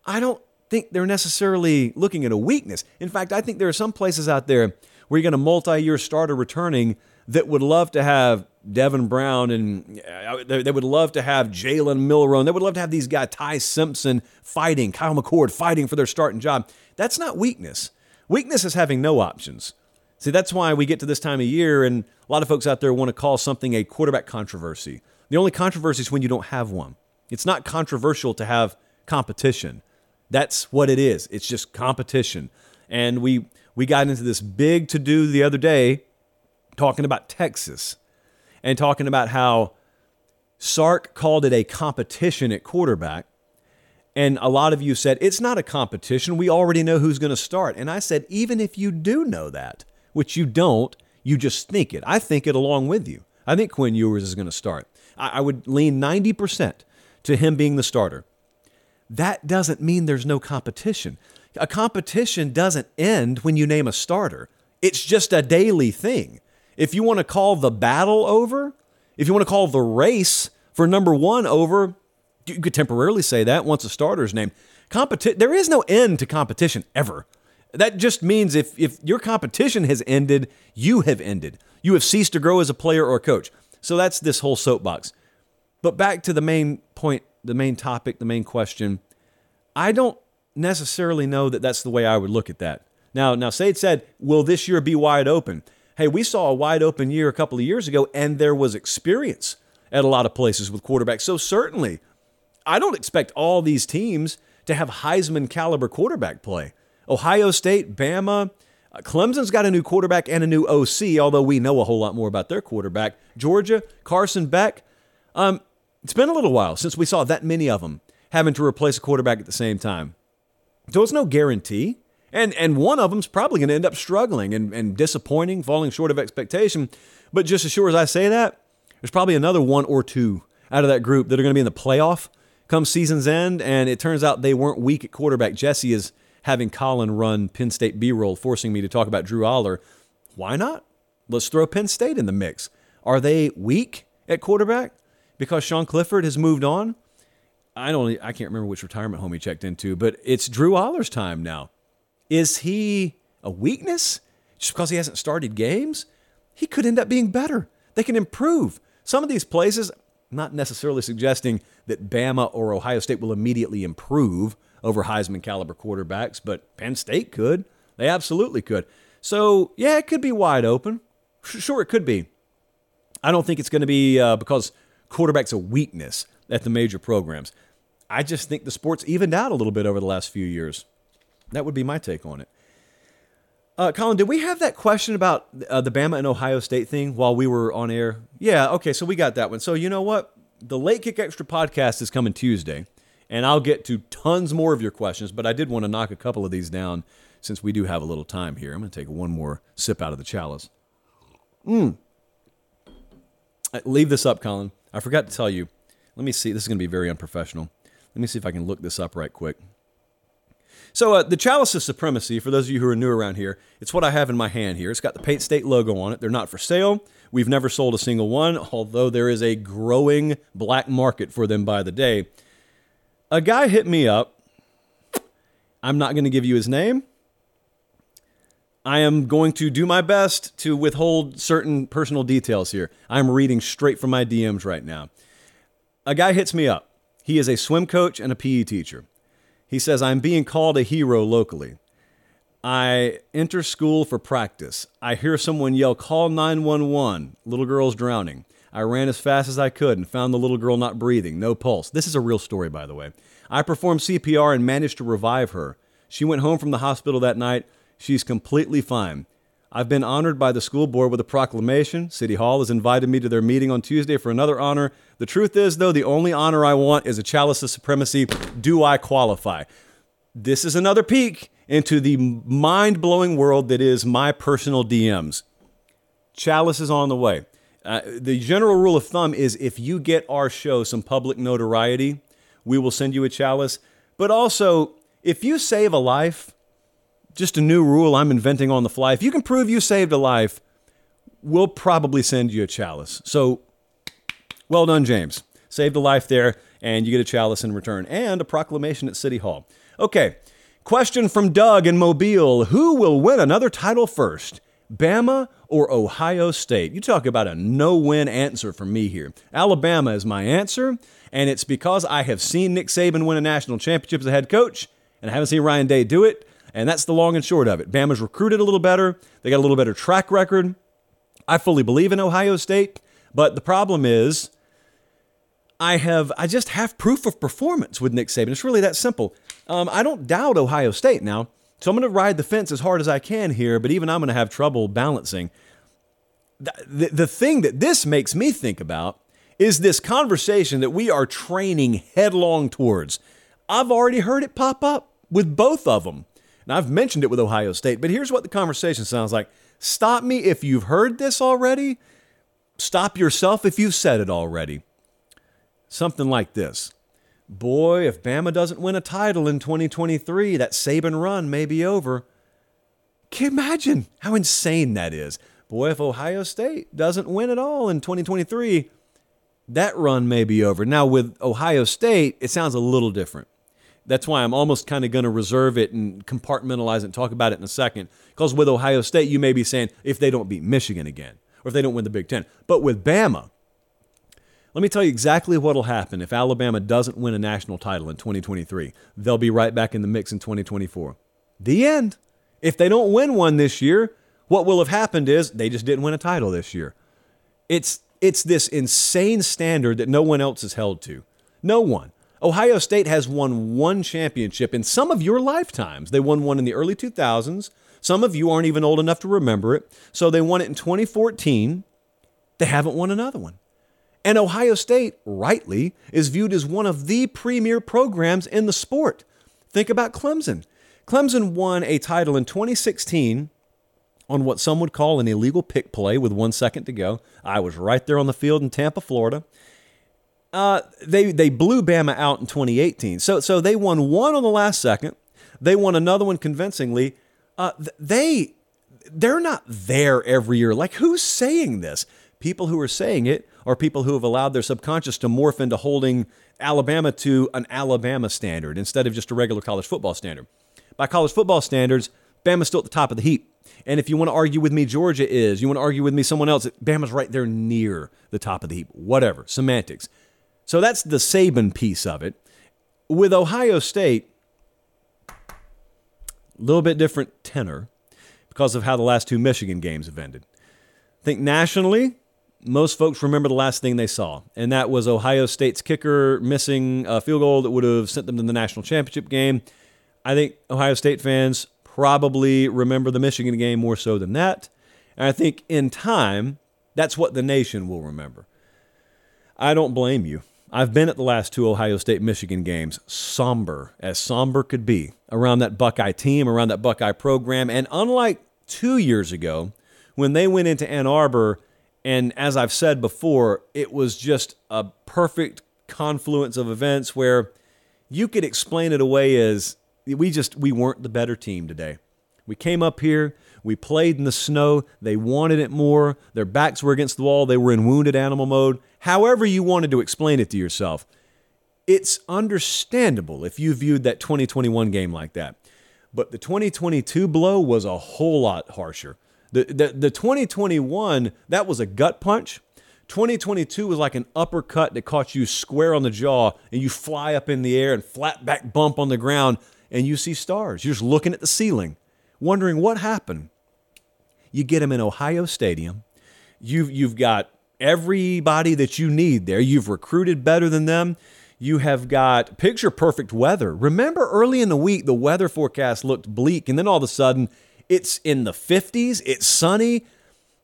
I don't think they're necessarily looking at a weakness. In fact, I think there are some places out there where you get a multi-year starter returning that would love to have Devin Brown and uh, they would love to have Jalen Milroe. They would love to have these guys, Ty Simpson, fighting, Kyle McCord fighting for their starting job. That's not weakness. Weakness is having no options. See, that's why we get to this time of year, and a lot of folks out there want to call something a quarterback controversy. The only controversy is when you don't have one. It's not controversial to have competition. That's what it is. It's just competition. And we we got into this big to do the other day talking about Texas and talking about how Sark called it a competition at quarterback. And a lot of you said, it's not a competition. We already know who's going to start. And I said, even if you do know that, which you don't, you just think it. I think it along with you. I think Quinn Ewers is going to start. I, I would lean 90% to him being the starter that doesn't mean there's no competition. A competition doesn't end when you name a starter, it's just a daily thing. If you want to call the battle over, if you want to call the race for number one over, you could temporarily say that once a starter's named. Competi- there is no end to competition ever. That just means if, if your competition has ended, you have ended. You have ceased to grow as a player or coach. So that's this whole soapbox. But back to the main point the main topic, the main question. I don't necessarily know that that's the way I would look at that. Now, now Sade said, "Will this year be wide open?" Hey, we saw a wide open year a couple of years ago, and there was experience at a lot of places with quarterbacks. So certainly, I don't expect all these teams to have Heisman caliber quarterback play. Ohio State, Bama, uh, Clemson's got a new quarterback and a new OC, although we know a whole lot more about their quarterback. Georgia, Carson Beck. Um, it's been a little while since we saw that many of them having to replace a quarterback at the same time. So it's no guarantee. And, and one of them's probably going to end up struggling and, and disappointing, falling short of expectation. But just as sure as I say that, there's probably another one or two out of that group that are going to be in the playoff come season's end. And it turns out they weren't weak at quarterback. Jesse is having Colin run Penn State B roll, forcing me to talk about Drew Allar. Why not? Let's throw Penn State in the mix. Are they weak at quarterback? because Sean Clifford has moved on. I don't I can't remember which retirement home he checked into, but it's Drew Allar's time now. Is he a weakness just because he hasn't started games? He could end up being better. They can improve. Some of these places, not necessarily suggesting that Bama or Ohio State will immediately improve over Heisman caliber quarterbacks, but Penn State could. They absolutely could. So, yeah, it could be wide open. Sure, it could be. I don't think it's going to be uh, because quarterback's a weakness. at the major programs. I just think the sport's evened out a little bit over the last few years. That would be my take on it. Uh, Colin, did we have that question about uh, the Bama and Ohio State thing while we were on air? Yeah, okay, so we got that one. So you know what? The Late Kick Extra podcast is coming Tuesday, and I'll get to tons more of your questions, but I did want to knock a couple of these down since we do have a little time here. I'm going to take one more sip out of the chalice. Mmm. Leave this up, Colin. I forgot to tell you. Let me see. This is going to be very unprofessional. Let me see if I can look this up right quick. So, uh, the Chalice of Supremacy, for those of you who are new around here, it's what I have in my hand here. It's got the Pate State logo on it. They're not for sale. We've never sold a single one, although there is a growing black market for them by the day. A guy hit me up. I'm not going to give you his name. I am going to do my best to withhold certain personal details here. I'm reading straight from my DMs right now. A guy hits me up. He is a swim coach and a PE teacher. He says, I'm being called a hero locally. I enter school for practice. I hear someone yell, Call 911. Little girl's drowning. I ran as fast as I could and found the little girl not breathing, no pulse. This is a real story, by the way. I performed CPR and managed to revive her. She went home from the hospital that night. She's completely fine. I've been honored by the school board with a proclamation. City Hall has invited me to their meeting on Tuesday for another honor. The truth is, though, the only honor I want is a chalice of supremacy. Do I qualify? This is another peek into the mind blowing world that is my personal DMs. Chalice is on the way. Uh, the general rule of thumb is if you get our show some public notoriety, we will send you a chalice. But also, if you save a life, just a new rule I'm inventing on the fly. If you can prove you saved a life, we'll probably send you a chalice. So, well done, James. Saved a life there, and you get a chalice in return and a proclamation at City Hall. Okay, question from Doug in Mobile Who will win another title first? Bama or Ohio State? You talk about a no win answer for me here. Alabama is my answer, and it's because I have seen Nick Saban win a national championship as a head coach, and I haven't seen Ryan Day do it. And that's the long and short of it. Bama's recruited a little better. They got a little better track record. I fully believe in Ohio State, but the problem is I have I just have proof of performance with Nick Saban. It's really that simple. Um, I don't doubt Ohio State now, so I'm going to ride the fence as hard as I can here. But even I'm going to have trouble balancing. The, the, the thing that this makes me think about is this conversation that we are training headlong towards. I've already heard it pop up with both of them. Now, I've mentioned it with Ohio State, but here's what the conversation sounds like. Stop me if you've heard this already. Stop yourself if you've said it already. Something like this Boy, if Bama doesn't win a title in 2023, that Saban run may be over. Can you imagine how insane that is? Boy, if Ohio State doesn't win at all in 2023, that run may be over. Now, with Ohio State, it sounds a little different. That's why I'm almost kind of going to reserve it and compartmentalize it and talk about it in a second. Because with Ohio State, you may be saying if they don't beat Michigan again or if they don't win the Big Ten. But with Bama, let me tell you exactly what will happen if Alabama doesn't win a national title in 2023. They'll be right back in the mix in 2024. The end. If they don't win one this year, what will have happened is they just didn't win a title this year. It's it's this insane standard that no one else is held to. No one. Ohio State has won one championship in some of your lifetimes. They won one in the early 2000s. Some of you aren't even old enough to remember it. So they won it in 2014. They haven't won another one. And Ohio State, rightly, is viewed as one of the premier programs in the sport. Think about Clemson. Clemson won a title in 2016 on what some would call an illegal pick play with one second to go. I was right there on the field in Tampa, Florida. Uh, they they blew Bama out in 2018. So so they won one on the last second. They won another one convincingly. Uh, they they're not there every year. Like who's saying this? People who are saying it are people who have allowed their subconscious to morph into holding Alabama to an Alabama standard instead of just a regular college football standard. By college football standards, Bama's still at the top of the heap. And if you want to argue with me, Georgia is. You want to argue with me, someone else, Bama's right there near the top of the heap. Whatever, semantics. So that's the Saban piece of it. With Ohio State, a little bit different tenor because of how the last two Michigan games have ended. I think nationally, most folks remember the last thing they saw, and that was Ohio State's kicker missing a field goal that would have sent them to the national championship game. I think Ohio State fans probably remember the Michigan game more so than that. And I think in time, that's what the nation will remember. I don't blame you. I've been at the last two Ohio State Michigan games, somber as somber could be, around that Buckeye team, around that Buckeye program. And unlike two years ago, when they went into Ann Arbor, and as I've said before, it was just a perfect confluence of events where you could explain it away as we just we weren't the better team today. We came up here, we played in the snow, they wanted it more, their backs were against the wall, they were in wounded animal mode. However you wanted to explain it to yourself. It's understandable if you viewed that 2021 game like that. But the 2022 blow was a whole lot harsher. The, the, the 2021, that was a gut punch. 2022 was like an uppercut that caught you square on the jaw and you fly up in the air and flat back bump on the ground and you see stars. You're just looking at the ceiling, wondering what happened. You get them in Ohio Stadium. You've, you've got everybody that you need there. You've recruited better than them. You have got picture perfect weather. Remember early in the week, the weather forecast looked bleak, and then all of a sudden, it's in the 50s, it's sunny.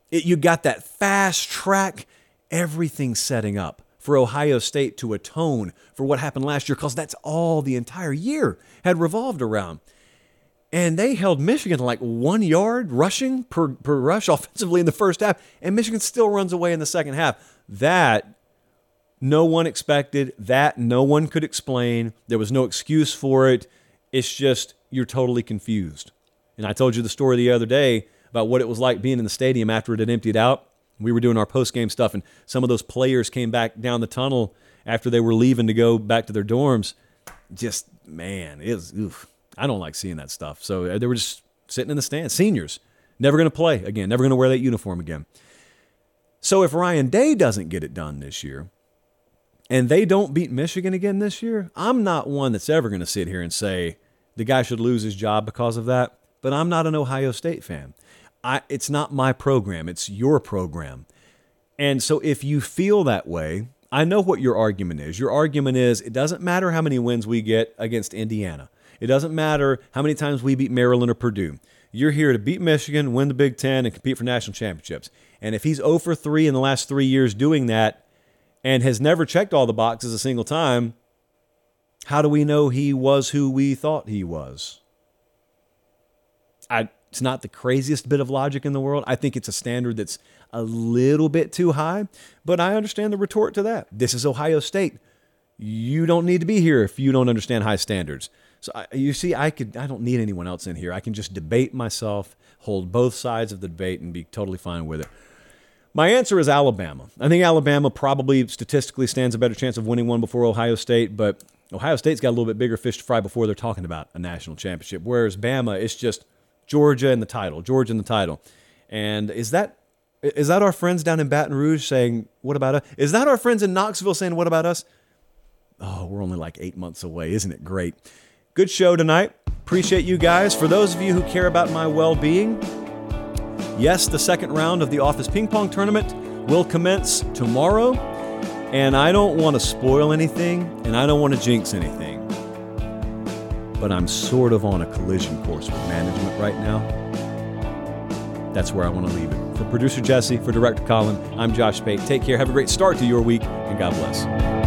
It, you got that fast track, everything setting up for Ohio State to atone for what happened last year because that's all the entire year had revolved around. And they held Michigan like one yard rushing per, per rush (laughs) offensively in the first half, and Michigan still runs away in the second half. That no one expected, that no one could explain. There was no excuse for it. It's just you're totally confused. And I told you the story the other day about what it was like being in the stadium after it had emptied out we were doing our post game stuff, and some of those players came back down the tunnel after they were leaving to go back to their dorms. Just man, it was. Oof, I don't like seeing that stuff. So uh, they were just sitting in the stands, seniors, never going to play again, never going to wear that uniform again. So if Ryan Day doesn't get it done this year, and they don't beat Michigan again this year, I'm not one that's ever going to sit here and say the guy should lose his job because of that. But I'm not an Ohio State fan. I, it's not my program, it's your program. And so if you feel that way, I know what your argument is. Your argument is it doesn't matter how many wins we get against Indiana. It doesn't matter how many times we beat Maryland or Purdue. You're here to beat Michigan, win the Big Ten, and compete for national championships. And if he's 0 for 3 in the last three years doing that and has never checked all the boxes a single time, how do we know he was who we thought he was? I, it's not the craziest bit of logic in the world. I think it's a standard that's a little bit too high, but I understand the retort to that. This is Ohio State. You don't need to be here if you don't understand high standards. So I, you see, I could I don't need anyone else in here. I can just debate myself, hold both sides of the debate, and be totally fine with it. My answer is Alabama. I think Alabama probably statistically stands a better chance of winning one before Ohio State, but Ohio State's got a little bit bigger fish to fry before they're talking about a national championship. Whereas Bama, it's just Georgia in the title, Georgia in the title. And is that is that our friends down in Baton Rouge saying, "What about us?" Is that our friends in Knoxville saying, "What about us?" Oh, we're only like eight months away. Isn't it great? Good show tonight. Appreciate you guys. For those of you who care about my well-being, yes, the second round of the Office Ping Pong Tournament will commence tomorrow. And I don't want to spoil anything, and I don't want to jinx anything but I'm sort of on a collision course with management right now. That's where I want to leave it. For producer Jesse, for director Colin, I'm Josh Pate. Take care. Have a great start to your week, and God bless.